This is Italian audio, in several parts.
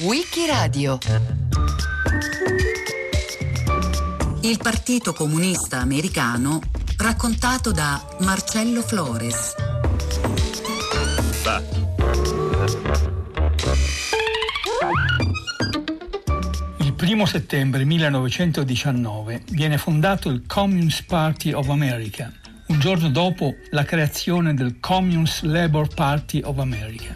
Wikiradio Il Partito Comunista Americano raccontato da Marcello Flores. Il primo settembre 1919 viene fondato il Communist Party of America, un giorno dopo la creazione del Communist Labour Party of America.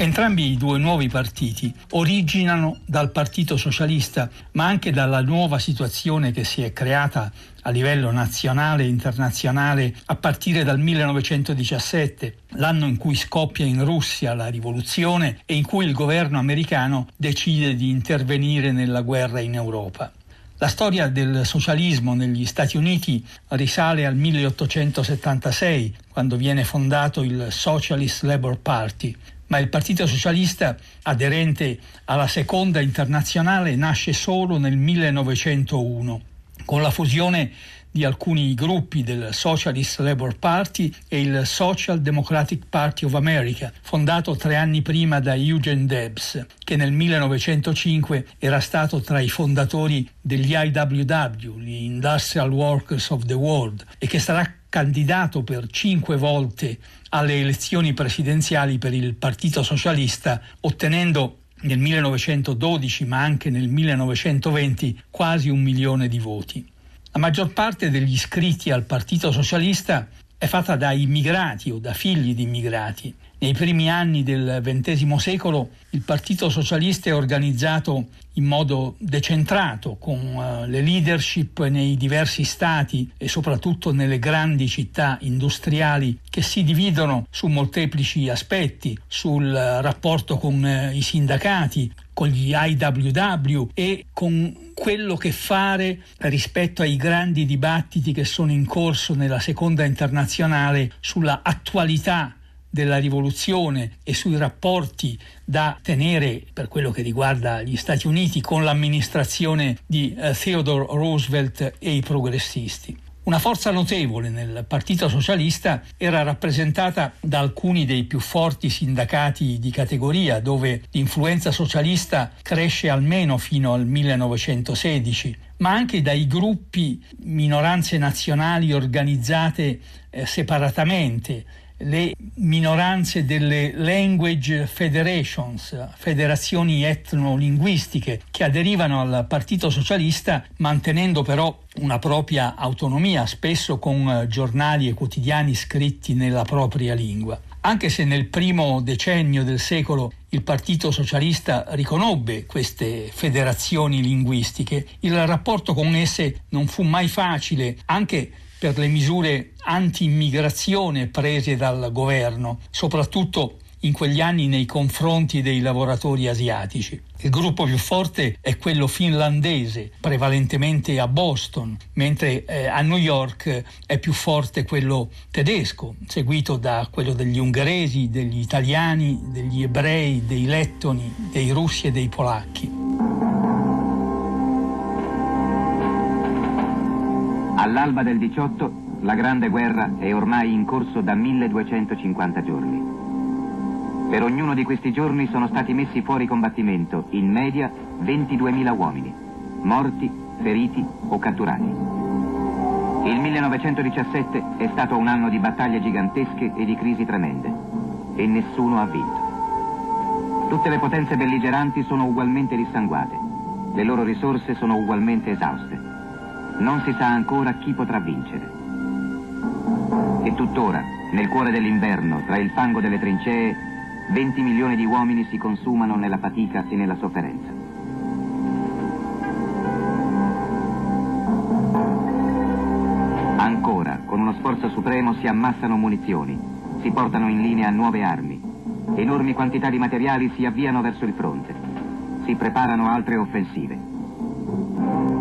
Entrambi i due nuovi partiti originano dal Partito Socialista, ma anche dalla nuova situazione che si è creata a livello nazionale e internazionale a partire dal 1917, l'anno in cui scoppia in Russia la rivoluzione e in cui il governo americano decide di intervenire nella guerra in Europa. La storia del socialismo negli Stati Uniti risale al 1876, quando viene fondato il Socialist Labour Party, ma il Partito Socialista, aderente alla Seconda Internazionale, nasce solo nel 1901, con la fusione di alcuni gruppi del Socialist Labour Party e il Social Democratic Party of America, fondato tre anni prima da Eugene Debs, che nel 1905 era stato tra i fondatori degli IWW, gli Industrial Workers of the World, e che sarà candidato per cinque volte alle elezioni presidenziali per il Partito Socialista, ottenendo nel 1912 ma anche nel 1920 quasi un milione di voti. La maggior parte degli iscritti al Partito Socialista è fatta da immigrati o da figli di immigrati nei primi anni del XX secolo il Partito Socialista è organizzato in modo decentrato, con uh, le leadership nei diversi stati e soprattutto nelle grandi città industriali che si dividono su molteplici aspetti, sul uh, rapporto con uh, i sindacati, con gli IWW e con quello che fare rispetto ai grandi dibattiti che sono in corso nella seconda internazionale sulla attualità della rivoluzione e sui rapporti da tenere per quello che riguarda gli Stati Uniti con l'amministrazione di eh, Theodore Roosevelt e i progressisti. Una forza notevole nel Partito Socialista era rappresentata da alcuni dei più forti sindacati di categoria, dove l'influenza socialista cresce almeno fino al 1916, ma anche dai gruppi minoranze nazionali organizzate eh, separatamente le minoranze delle language federations, federazioni etnolinguistiche che aderivano al Partito Socialista mantenendo però una propria autonomia, spesso con giornali e quotidiani scritti nella propria lingua. Anche se nel primo decennio del secolo il Partito Socialista riconobbe queste federazioni linguistiche, il rapporto con esse non fu mai facile, anche per le misure anti-immigrazione prese dal governo, soprattutto in quegli anni nei confronti dei lavoratori asiatici. Il gruppo più forte è quello finlandese, prevalentemente a Boston, mentre eh, a New York è più forte quello tedesco, seguito da quello degli ungheresi, degli italiani, degli ebrei, dei lettoni, dei russi e dei polacchi. All'alba del 18 la Grande Guerra è ormai in corso da 1250 giorni. Per ognuno di questi giorni sono stati messi fuori combattimento, in media 22.000 uomini, morti, feriti o catturati. Il 1917 è stato un anno di battaglie gigantesche e di crisi tremende, e nessuno ha vinto. Tutte le potenze belligeranti sono ugualmente dissanguate, le loro risorse sono ugualmente esauste non si sa ancora chi potrà vincere. E tuttora, nel cuore dell'inverno, tra il fango delle trincee, 20 milioni di uomini si consumano nella fatica e nella sofferenza. Ancora, con uno sforzo supremo, si ammassano munizioni, si portano in linea nuove armi, enormi quantità di materiali si avviano verso il fronte, si preparano altre offensive.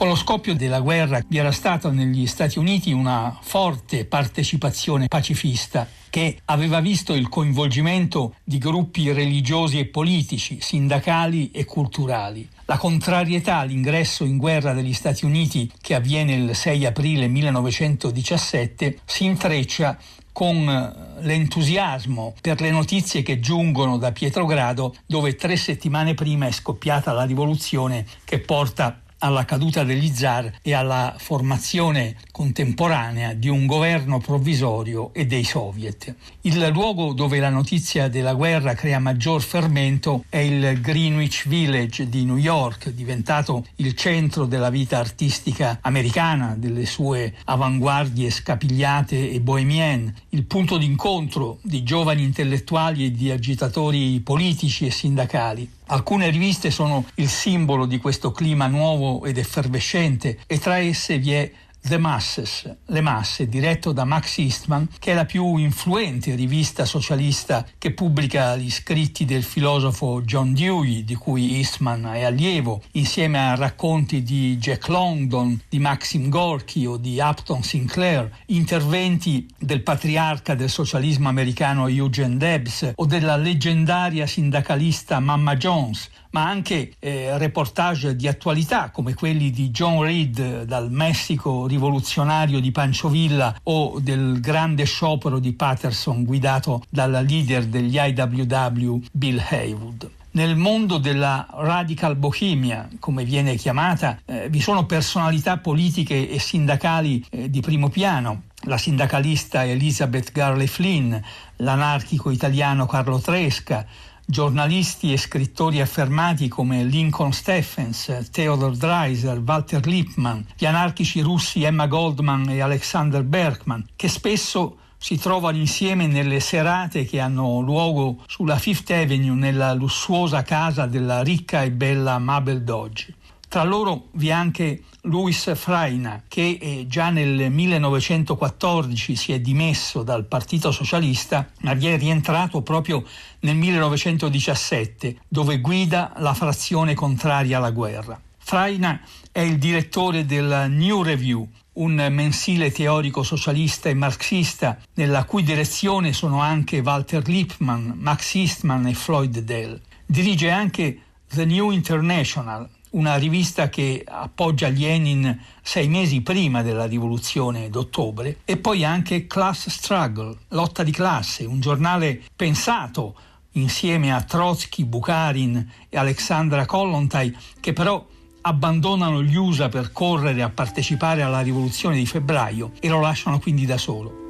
Con lo scoppio della guerra vi era stata negli Stati Uniti una forte partecipazione pacifista che aveva visto il coinvolgimento di gruppi religiosi e politici, sindacali e culturali. La contrarietà all'ingresso in guerra degli Stati Uniti, che avviene il 6 aprile 1917, si intreccia con eh, l'entusiasmo per le notizie che giungono da Pietrogrado, dove tre settimane prima è scoppiata la rivoluzione che porta alla caduta degli zar e alla formazione contemporanea di un governo provvisorio e dei soviet. Il luogo dove la notizia della guerra crea maggior fermento è il Greenwich Village di New York, diventato il centro della vita artistica americana, delle sue avanguardie scapigliate e bohemienne, il punto d'incontro di giovani intellettuali e di agitatori politici e sindacali. Alcune riviste sono il simbolo di questo clima nuovo ed effervescente e tra esse vi è The Masses, Le Masse, diretto da Max Eastman, che è la più influente rivista socialista che pubblica gli scritti del filosofo John Dewey, di cui Eastman è allievo, insieme a racconti di Jack London, di Maxim Gorky o di Upton Sinclair, interventi del patriarca del socialismo americano Eugene Debs o della leggendaria sindacalista Mamma Jones, ma anche eh, reportage di attualità come quelli di John Reed dal Messico rivoluzionario di Pancho Villa o del grande sciopero di Patterson guidato dal leader degli IWW Bill Haywood. Nel mondo della radical bohemia, come viene chiamata, eh, vi sono personalità politiche e sindacali eh, di primo piano. La sindacalista Elizabeth Garley Flynn, l'anarchico italiano Carlo Tresca, giornalisti e scrittori affermati come Lincoln Stephens, Theodor Dreiser, Walter Lippmann, gli anarchici russi Emma Goldman e Alexander Berkman, che spesso si trovano insieme nelle serate che hanno luogo sulla Fifth Avenue nella lussuosa casa della ricca e bella Mabel Dodge. Tra loro vi è anche Luis Fraina, che eh, già nel 1914 si è dimesso dal Partito Socialista, ma vi è rientrato proprio nel 1917, dove guida la frazione contraria alla guerra. Fraina è il direttore del New Review, un mensile teorico socialista e marxista, nella cui direzione sono anche Walter Lippmann, Max Eastman e Floyd Dell. Dirige anche The New International, una rivista che appoggia Lenin sei mesi prima della rivoluzione d'ottobre, e poi anche Class Struggle, lotta di classe, un giornale pensato insieme a Trotsky, Bukharin e Alexandra Kollontai, che però abbandonano gli USA per correre a partecipare alla rivoluzione di febbraio e lo lasciano quindi da solo.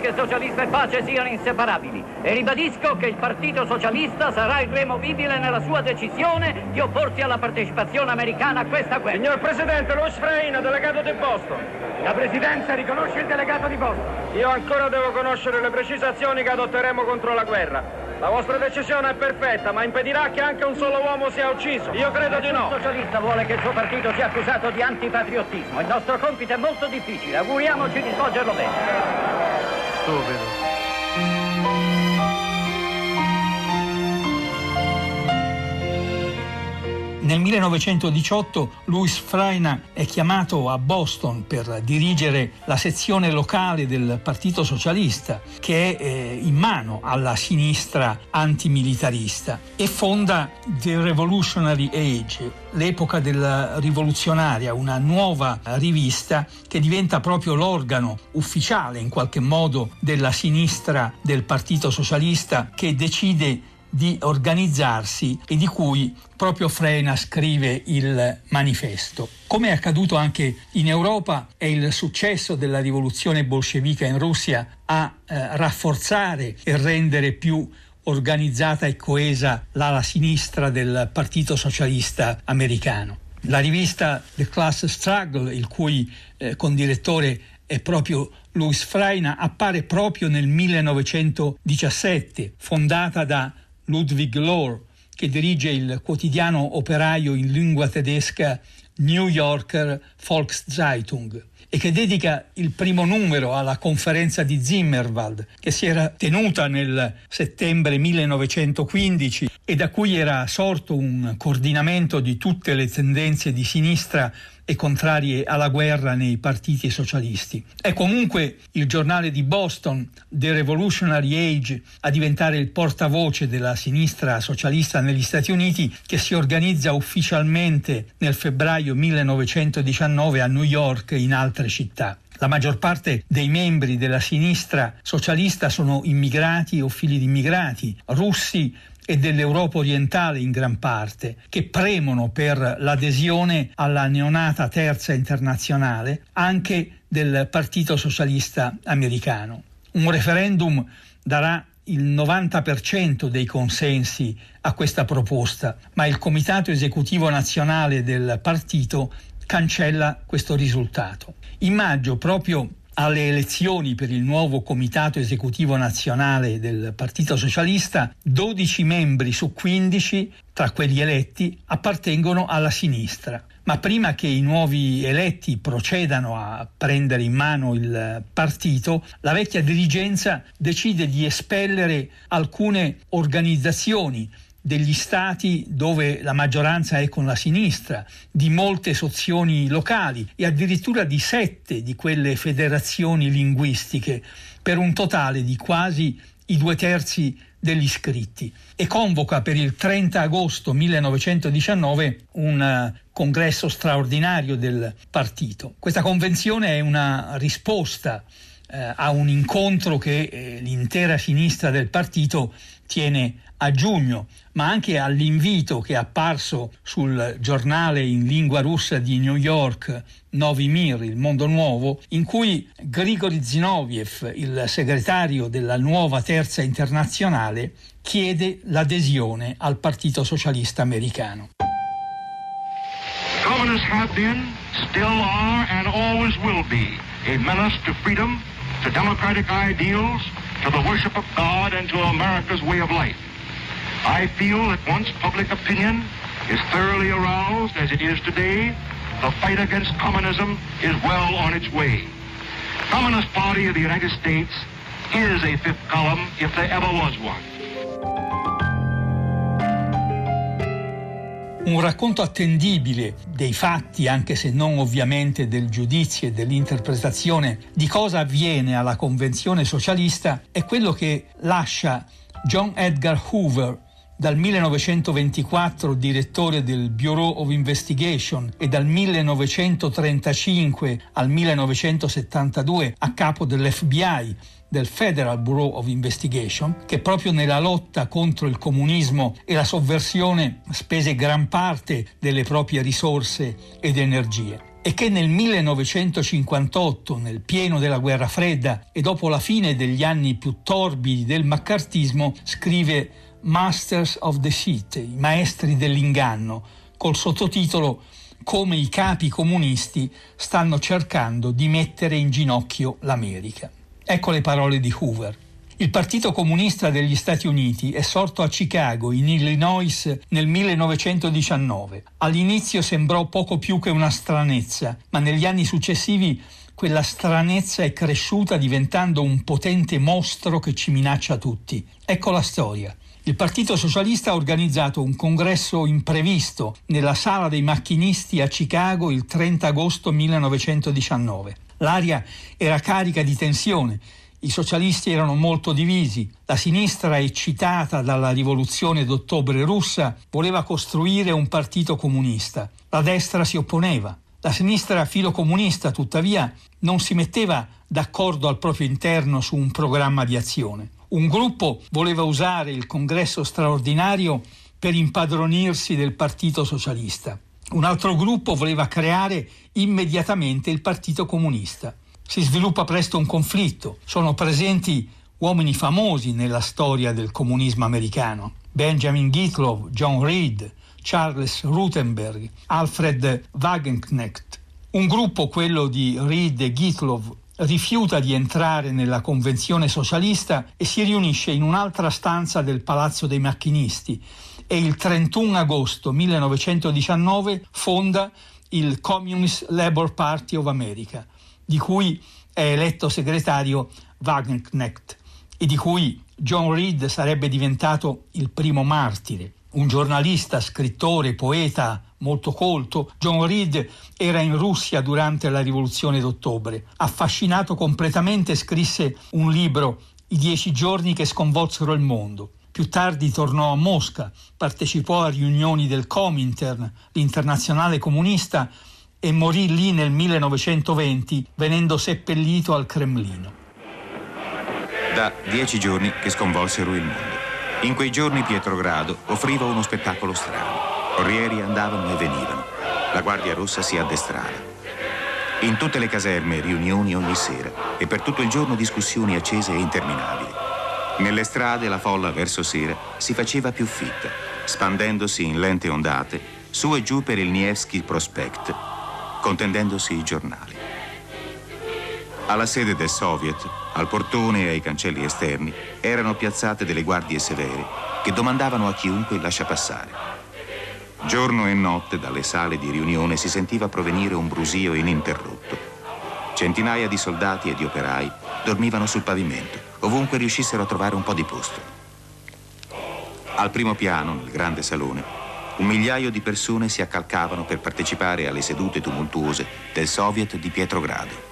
Che socialista e pace siano inseparabili e ribadisco che il Partito Socialista sarà irremovibile nella sua decisione di opporsi alla partecipazione americana a questa guerra. Signor Presidente, Luis Freina, delegato di Boston. La Presidenza riconosce il delegato di Boston. Io ancora devo conoscere le precisazioni che adotteremo contro la guerra. La vostra decisione è perfetta, ma impedirà che anche un solo uomo sia ucciso. Io credo di no. Il socialista vuole che il suo partito sia accusato di antipatriottismo. Il nostro compito è molto difficile. Auguriamoci di svolgerlo bene. tú. Nel 1918 Louis Freina è chiamato a Boston per dirigere la sezione locale del Partito Socialista che è eh, in mano alla sinistra antimilitarista e fonda The Revolutionary Age, l'epoca della rivoluzionaria, una nuova rivista che diventa proprio l'organo ufficiale in qualche modo della sinistra del Partito Socialista che decide di organizzarsi e di cui proprio Frena scrive il manifesto. Come è accaduto anche in Europa, è il successo della rivoluzione bolscevica in Russia a eh, rafforzare e rendere più organizzata e coesa l'ala sinistra del Partito Socialista americano. La rivista The Class Struggle, il cui eh, condirettore è proprio Louis Freina, appare proprio nel 1917, fondata da Ludwig Lohr, che dirige il quotidiano operaio in lingua tedesca New Yorker Volkszeitung e che dedica il primo numero alla conferenza di Zimmerwald che si era tenuta nel settembre 1915 e da cui era sorto un coordinamento di tutte le tendenze di sinistra e contrarie alla guerra nei partiti socialisti. È comunque il giornale di Boston, The Revolutionary Age, a diventare il portavoce della sinistra socialista negli Stati Uniti che si organizza ufficialmente nel febbraio 1919 a New York e in altre città. La maggior parte dei membri della sinistra socialista sono immigrati o figli di immigrati, russi e dell'Europa orientale in gran parte, che premono per l'adesione alla neonata terza internazionale anche del Partito Socialista Americano. Un referendum darà il 90% dei consensi a questa proposta, ma il Comitato Esecutivo Nazionale del partito cancella questo risultato. In maggio, proprio alle elezioni per il nuovo comitato esecutivo nazionale del Partito Socialista, 12 membri su 15 tra quelli eletti appartengono alla sinistra. Ma prima che i nuovi eletti procedano a prendere in mano il partito, la vecchia dirigenza decide di espellere alcune organizzazioni degli stati dove la maggioranza è con la sinistra, di molte sozioni locali e addirittura di sette di quelle federazioni linguistiche, per un totale di quasi i due terzi degli iscritti e convoca per il 30 agosto 1919 un eh, congresso straordinario del partito. Questa convenzione è una risposta eh, a un incontro che eh, l'intera sinistra del partito tiene a giugno, ma anche all'invito che è apparso sul giornale in lingua russa di New York, Novi Mir, il mondo nuovo, in cui Grigori Zinoviev, il segretario della nuova terza internazionale, chiede l'adesione al Partito Socialista Americano. Communists have been, still are, and always will be a menace to freedom, to democratic ideals, to the worship of God, and to America's way of life. I feel that once public opinion is thoroughly aroused, as it is today, the fight against communism is well on its way. Communist Party of the United States is a fifth column if there ever was one. Un racconto attendibile dei fatti, anche se non ovviamente del giudizio e dell'interpretazione di cosa avviene alla convenzione socialista, è quello che lascia John Edgar Hoover dal 1924 direttore del Bureau of Investigation e dal 1935 al 1972 a capo dell'FBI, del Federal Bureau of Investigation, che proprio nella lotta contro il comunismo e la sovversione spese gran parte delle proprie risorse ed energie. E che nel 1958, nel pieno della guerra fredda e dopo la fine degli anni più torbidi del maccartismo, scrive Masters of Deceit, i maestri dell'inganno, col sottotitolo Come i capi comunisti stanno cercando di mettere in ginocchio l'America. Ecco le parole di Hoover. Il Partito Comunista degli Stati Uniti è sorto a Chicago, in Illinois, nel 1919. All'inizio sembrò poco più che una stranezza, ma negli anni successivi quella stranezza è cresciuta diventando un potente mostro che ci minaccia tutti. Ecco la storia. Il Partito Socialista ha organizzato un congresso imprevisto nella sala dei macchinisti a Chicago il 30 agosto 1919. L'aria era carica di tensione. I socialisti erano molto divisi. La sinistra, eccitata dalla rivoluzione d'ottobre russa, voleva costruire un partito comunista. La destra si opponeva. La sinistra filocomunista, tuttavia, non si metteva d'accordo al proprio interno su un programma di azione. Un gruppo voleva usare il congresso straordinario per impadronirsi del Partito Socialista. Un altro gruppo voleva creare immediatamente il Partito Comunista. Si sviluppa presto un conflitto. Sono presenti uomini famosi nella storia del comunismo americano. Benjamin Gitlow, John Reed, Charles Rutenberg, Alfred Wagenknecht. Un gruppo, quello di Reed e Gitlow, rifiuta di entrare nella convenzione socialista e si riunisce in un'altra stanza del Palazzo dei Macchinisti e il 31 agosto 1919 fonda il Communist Labour Party of America, di cui è eletto segretario Wagenknecht e di cui John Reed sarebbe diventato il primo martire. Un giornalista, scrittore, poeta molto colto, John Reed era in Russia durante la rivoluzione d'ottobre. Affascinato completamente scrisse un libro, I dieci giorni che sconvolsero il mondo. Più tardi tornò a Mosca, partecipò a riunioni del Comintern, l'internazionale comunista, e morì lì nel 1920 venendo seppellito al Cremlino. Da dieci giorni che sconvolsero il mondo. In quei giorni Pietrogrado offriva uno spettacolo strano. Corrieri andavano e venivano. La Guardia Rossa si addestrava. In tutte le caserme riunioni ogni sera e per tutto il giorno discussioni accese e interminabili. Nelle strade la folla verso sera si faceva più fitta, spandendosi in lente ondate su e giù per il Nevsky Prospect, contendendosi i giornali. Alla sede del Soviet, al portone e ai cancelli esterni, erano piazzate delle guardie severe che domandavano a chiunque lascia passare. Giorno e notte dalle sale di riunione si sentiva provenire un brusio ininterrotto. Centinaia di soldati e di operai dormivano sul pavimento, ovunque riuscissero a trovare un po' di posto. Al primo piano, nel grande salone, un migliaio di persone si accalcavano per partecipare alle sedute tumultuose del Soviet di Pietrogrado.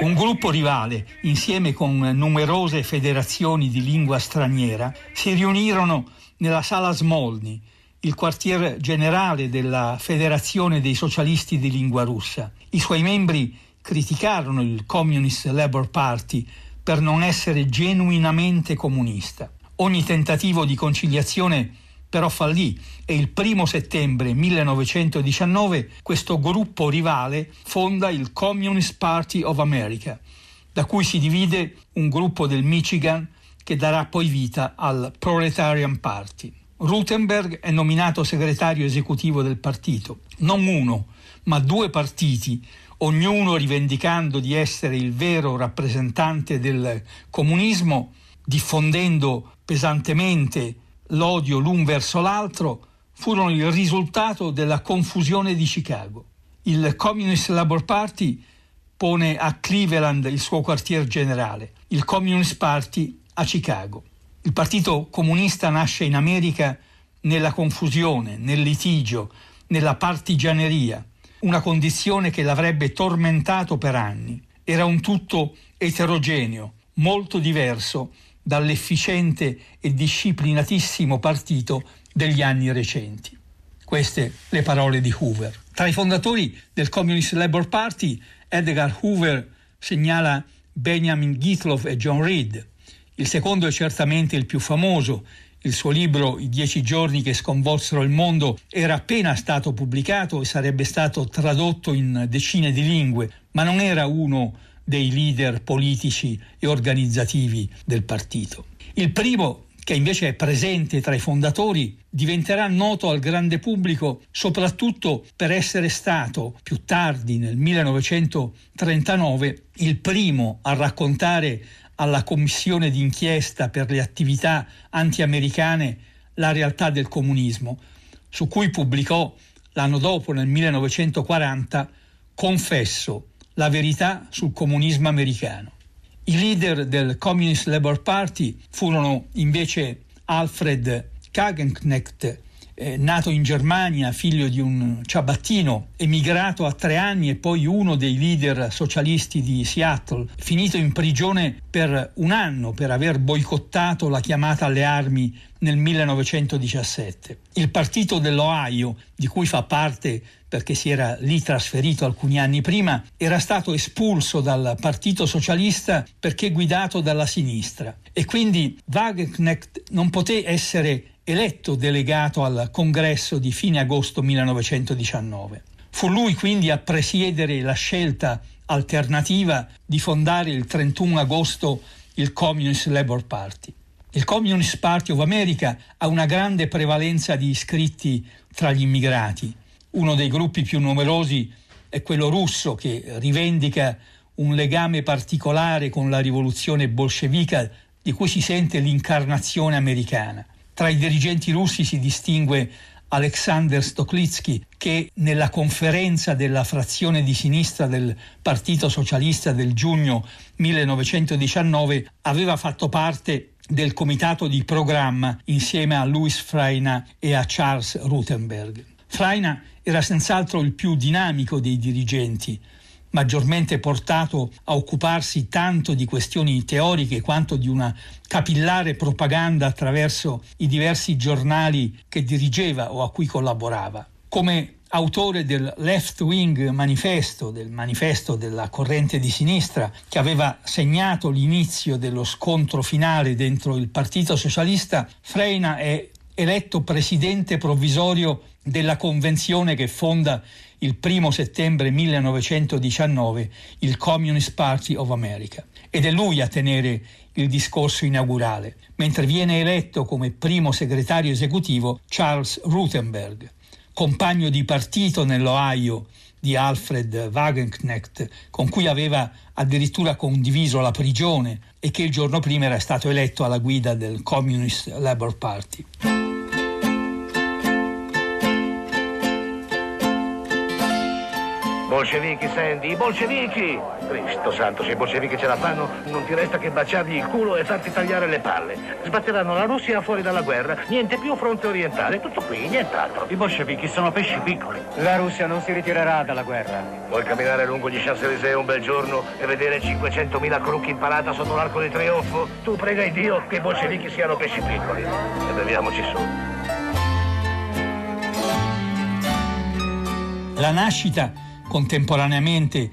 Un gruppo rivale, insieme con numerose federazioni di lingua straniera, si riunirono nella sala Smolny, il quartier generale della Federazione dei Socialisti di Lingua Russa. I suoi membri criticarono il Communist Labour Party per non essere genuinamente comunista. Ogni tentativo di conciliazione però fallì e il primo settembre 1919 questo gruppo rivale fonda il Communist Party of America, da cui si divide un gruppo del Michigan che darà poi vita al Proletarian Party. Rutenberg è nominato segretario esecutivo del partito, non uno, ma due partiti, ognuno rivendicando di essere il vero rappresentante del comunismo, diffondendo pesantemente l'odio l'un verso l'altro furono il risultato della confusione di Chicago. Il Communist Labour Party pone a Cleveland il suo quartier generale, il Communist Party a Chicago. Il Partito Comunista nasce in America nella confusione, nel litigio, nella partigianeria, una condizione che l'avrebbe tormentato per anni. Era un tutto eterogeneo, molto diverso dall'efficiente e disciplinatissimo partito degli anni recenti. Queste le parole di Hoover. Tra i fondatori del Communist Labour Party, Edgar Hoover segnala Benjamin Gitloff e John Reed. Il secondo è certamente il più famoso. Il suo libro I dieci giorni che sconvolsero il mondo era appena stato pubblicato e sarebbe stato tradotto in decine di lingue, ma non era uno dei leader politici e organizzativi del partito. Il primo che invece è presente tra i fondatori, diventerà noto al grande pubblico soprattutto per essere stato, più tardi nel 1939, il primo a raccontare alla commissione d'inchiesta per le attività anti-americane la realtà del comunismo, su cui pubblicò l'anno dopo, nel 1940, Confesso, la verità sul comunismo americano. I leader del Communist Labour Party furono invece Alfred Kagenknecht, eh, nato in Germania, figlio di un ciabattino, emigrato a tre anni e poi uno dei leader socialisti di Seattle, finito in prigione per un anno per aver boicottato la chiamata alle armi nel 1917. Il partito dell'Ohio, di cui fa parte perché si era lì trasferito alcuni anni prima, era stato espulso dal Partito Socialista perché guidato dalla sinistra e quindi Wagenknecht non poté essere eletto delegato al congresso di fine agosto 1919. Fu lui quindi a presiedere la scelta alternativa di fondare il 31 agosto il Communist Labour Party. Il Communist Party of America ha una grande prevalenza di iscritti tra gli immigrati. Uno dei gruppi più numerosi è quello russo che rivendica un legame particolare con la rivoluzione bolscevica di cui si sente l'incarnazione americana. Tra i dirigenti russi si distingue Alexander Stoklitsky, che nella conferenza della frazione di sinistra del Partito Socialista del giugno 1919 aveva fatto parte del comitato di programma insieme a Louis Freina e a Charles Rutenberg. Freina era senz'altro il più dinamico dei dirigenti, maggiormente portato a occuparsi tanto di questioni teoriche quanto di una capillare propaganda attraverso i diversi giornali che dirigeva o a cui collaborava. Come autore del Left Wing Manifesto, del manifesto della corrente di sinistra, che aveva segnato l'inizio dello scontro finale dentro il Partito Socialista, Freina è eletto presidente provvisorio della convenzione che fonda il 1 settembre 1919 il Communist Party of America. Ed è lui a tenere il discorso inaugurale, mentre viene eletto come primo segretario esecutivo Charles Rutenberg, compagno di partito nell'Ohio di Alfred Wagenknecht, con cui aveva addirittura condiviso la prigione e che il giorno prima era stato eletto alla guida del Communist Labour Party. Bolscevichi, Sandy, i bolscevichi! Cristo santo, se i bolscevichi ce la fanno, non ti resta che baciargli il culo e farti tagliare le palle. Sbatteranno la Russia fuori dalla guerra, niente più fronte orientale, tutto qui, nient'altro. I bolscevichi sono pesci piccoli. La Russia non si ritirerà dalla guerra. Vuoi camminare lungo gli Champs-Élysées un bel giorno e vedere 500.000 crocchi in parata sotto l'arco di trionfo? Tu prega Dio che i bolscevichi siano pesci piccoli. E beviamoci su. La nascita contemporaneamente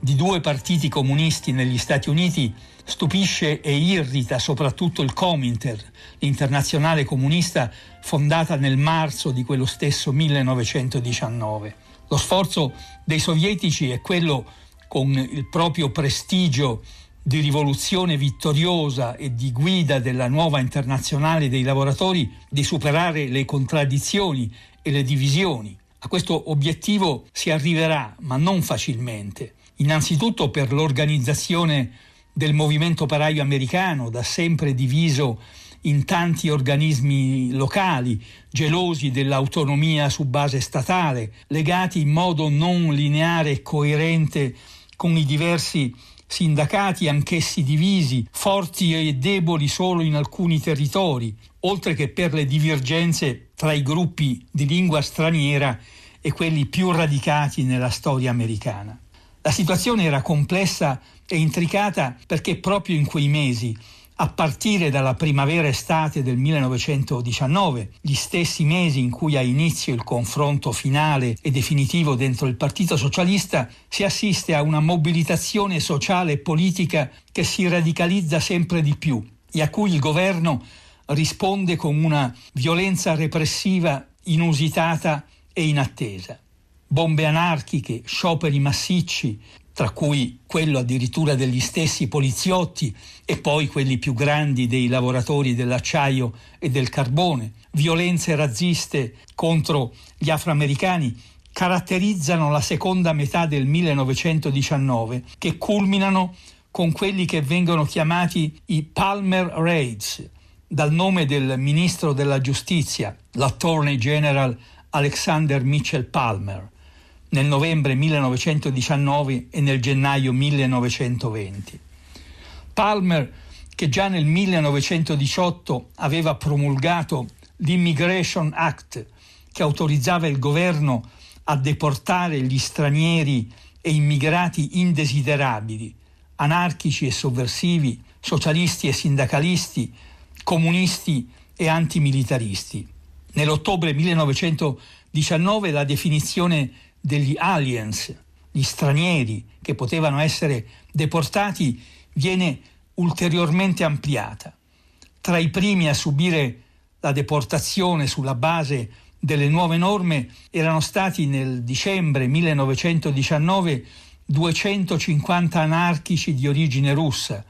di due partiti comunisti negli Stati Uniti stupisce e irrita soprattutto il Cominter, l'internazionale comunista fondata nel marzo di quello stesso 1919. Lo sforzo dei sovietici è quello con il proprio prestigio di rivoluzione vittoriosa e di guida della nuova internazionale dei lavoratori di superare le contraddizioni e le divisioni a questo obiettivo si arriverà, ma non facilmente, innanzitutto per l'organizzazione del movimento operaio americano, da sempre diviso in tanti organismi locali, gelosi dell'autonomia su base statale, legati in modo non lineare e coerente con i diversi sindacati anch'essi divisi, forti e deboli solo in alcuni territori, oltre che per le divergenze tra i gruppi di lingua straniera e quelli più radicati nella storia americana. La situazione era complessa e intricata perché proprio in quei mesi, a partire dalla primavera-estate del 1919, gli stessi mesi in cui ha inizio il confronto finale e definitivo dentro il Partito Socialista, si assiste a una mobilitazione sociale e politica che si radicalizza sempre di più e a cui il governo risponde con una violenza repressiva inusitata e in attesa. Bombe anarchiche, scioperi massicci, tra cui quello addirittura degli stessi poliziotti e poi quelli più grandi dei lavoratori dell'acciaio e del carbone, violenze razziste contro gli afroamericani, caratterizzano la seconda metà del 1919 che culminano con quelli che vengono chiamati i Palmer Raids, dal nome del ministro della giustizia, l'Attorney General Alexander Mitchell Palmer nel novembre 1919 e nel gennaio 1920. Palmer, che già nel 1918 aveva promulgato l'Immigration Act, che autorizzava il governo a deportare gli stranieri e immigrati indesiderabili, anarchici e sovversivi, socialisti e sindacalisti, comunisti e antimilitaristi. Nell'ottobre 1919 la definizione degli aliens, gli stranieri che potevano essere deportati, viene ulteriormente ampliata. Tra i primi a subire la deportazione sulla base delle nuove norme erano stati nel dicembre 1919 250 anarchici di origine russa,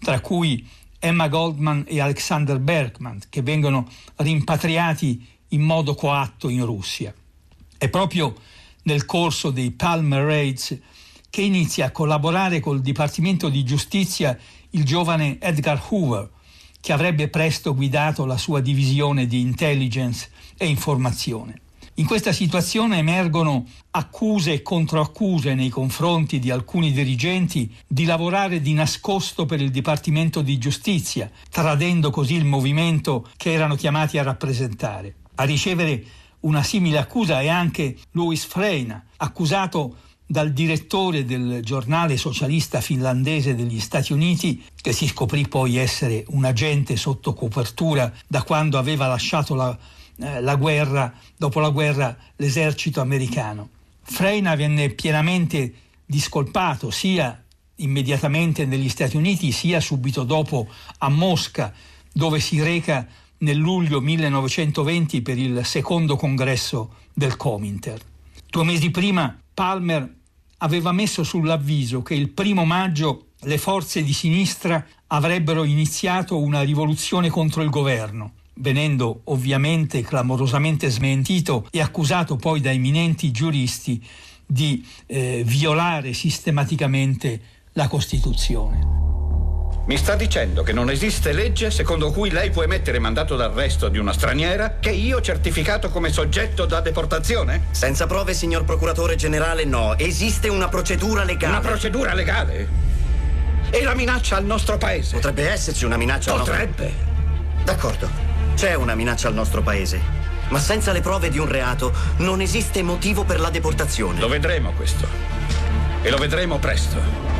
tra cui Emma Goldman e Alexander Bergman, che vengono rimpatriati in modo coatto in Russia. È proprio nel corso dei Palmer Raids che inizia a collaborare col Dipartimento di Giustizia il giovane Edgar Hoover, che avrebbe presto guidato la sua divisione di intelligence e informazione. In questa situazione emergono accuse e controaccuse nei confronti di alcuni dirigenti di lavorare di nascosto per il Dipartimento di Giustizia, tradendo così il movimento che erano chiamati a rappresentare. A ricevere una simile accusa è anche Louis Freina, accusato dal direttore del giornale socialista finlandese degli Stati Uniti, che si scoprì poi essere un agente sotto copertura da quando aveva lasciato la, eh, la guerra, dopo la guerra, l'esercito americano. Freina venne pienamente discolpato sia immediatamente negli Stati Uniti sia subito dopo a Mosca, dove si reca nel luglio 1920 per il secondo congresso del Cominter. Due mesi prima Palmer aveva messo sull'avviso che il primo maggio le forze di sinistra avrebbero iniziato una rivoluzione contro il governo, venendo ovviamente clamorosamente smentito e accusato poi da eminenti giuristi di eh, violare sistematicamente la Costituzione. Mi sta dicendo che non esiste legge secondo cui lei può emettere mandato d'arresto di una straniera che io ho certificato come soggetto da deportazione? Senza prove, signor procuratore generale, no. Esiste una procedura legale. Una procedura legale? E la minaccia al nostro paese? Potrebbe esserci una minaccia Potrebbe. al nostro... D'accordo. C'è una minaccia al nostro paese. Ma senza le prove di un reato non esiste motivo per la deportazione. Lo vedremo questo. E lo vedremo presto.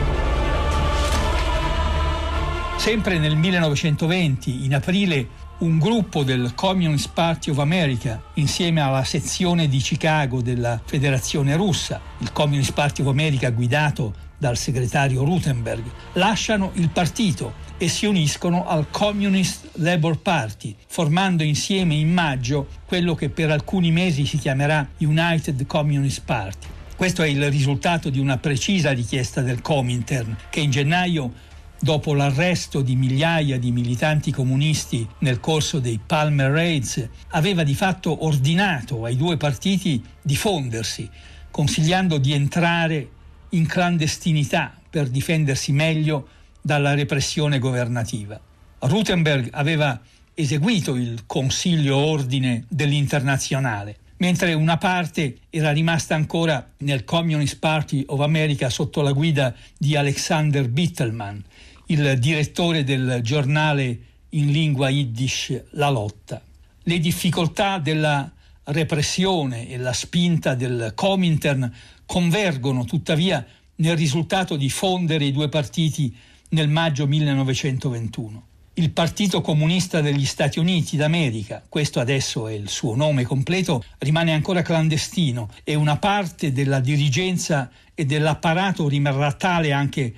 Sempre nel 1920, in aprile, un gruppo del Communist Party of America, insieme alla sezione di Chicago della Federazione russa, il Communist Party of America guidato dal segretario Rutenberg, lasciano il partito e si uniscono al Communist Labour Party, formando insieme in maggio quello che per alcuni mesi si chiamerà United Communist Party. Questo è il risultato di una precisa richiesta del Comintern che in gennaio dopo l'arresto di migliaia di militanti comunisti nel corso dei Palmer Raids, aveva di fatto ordinato ai due partiti di fondersi, consigliando di entrare in clandestinità per difendersi meglio dalla repressione governativa. Rutenberg aveva eseguito il consiglio ordine dell'internazionale, mentre una parte era rimasta ancora nel Communist Party of America sotto la guida di Alexander Bittelman, il direttore del giornale in lingua yiddish La Lotta. Le difficoltà della repressione e la spinta del Comintern convergono tuttavia nel risultato di fondere i due partiti nel maggio 1921. Il Partito Comunista degli Stati Uniti d'America, questo adesso è il suo nome completo, rimane ancora clandestino e una parte della dirigenza e dell'apparato rimarrà tale anche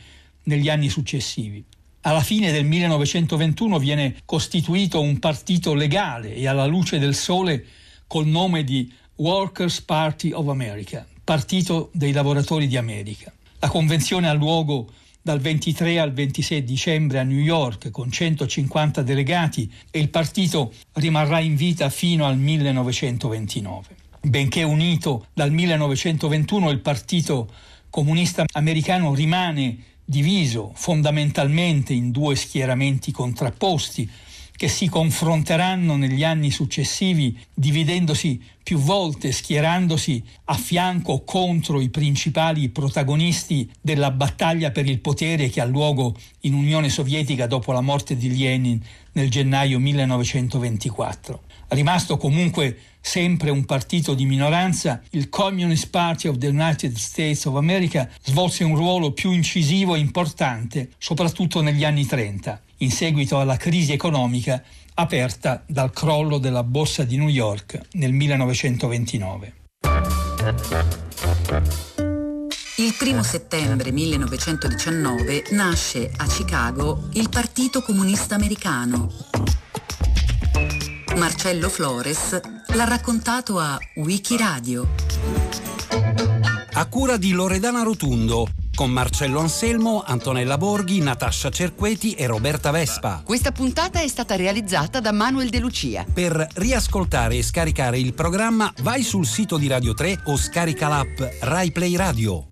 negli anni successivi. Alla fine del 1921 viene costituito un partito legale e alla luce del sole col nome di Workers' Party of America, Partito dei lavoratori di America. La convenzione ha luogo dal 23 al 26 dicembre a New York con 150 delegati e il partito rimarrà in vita fino al 1929. Benché unito dal 1921 il Partito Comunista Americano rimane diviso fondamentalmente in due schieramenti contrapposti che si confronteranno negli anni successivi dividendosi più volte, schierandosi a fianco o contro i principali protagonisti della battaglia per il potere che ha luogo in Unione Sovietica dopo la morte di Lenin nel gennaio 1924. Rimasto comunque sempre un partito di minoranza, il Communist Party of the United States of America svolse un ruolo più incisivo e importante, soprattutto negli anni 30, in seguito alla crisi economica aperta dal crollo della borsa di New York nel 1929. Il primo settembre 1919 nasce a Chicago il Partito Comunista Americano. Marcello Flores l'ha raccontato a Wikiradio. A cura di Loredana Rotundo, con Marcello Anselmo, Antonella Borghi, Natascia Cerqueti e Roberta Vespa. Questa puntata è stata realizzata da Manuel De Lucia. Per riascoltare e scaricare il programma vai sul sito di Radio 3 o scarica l'app Rai Play Radio.